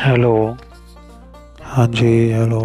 hello हाँ जी hello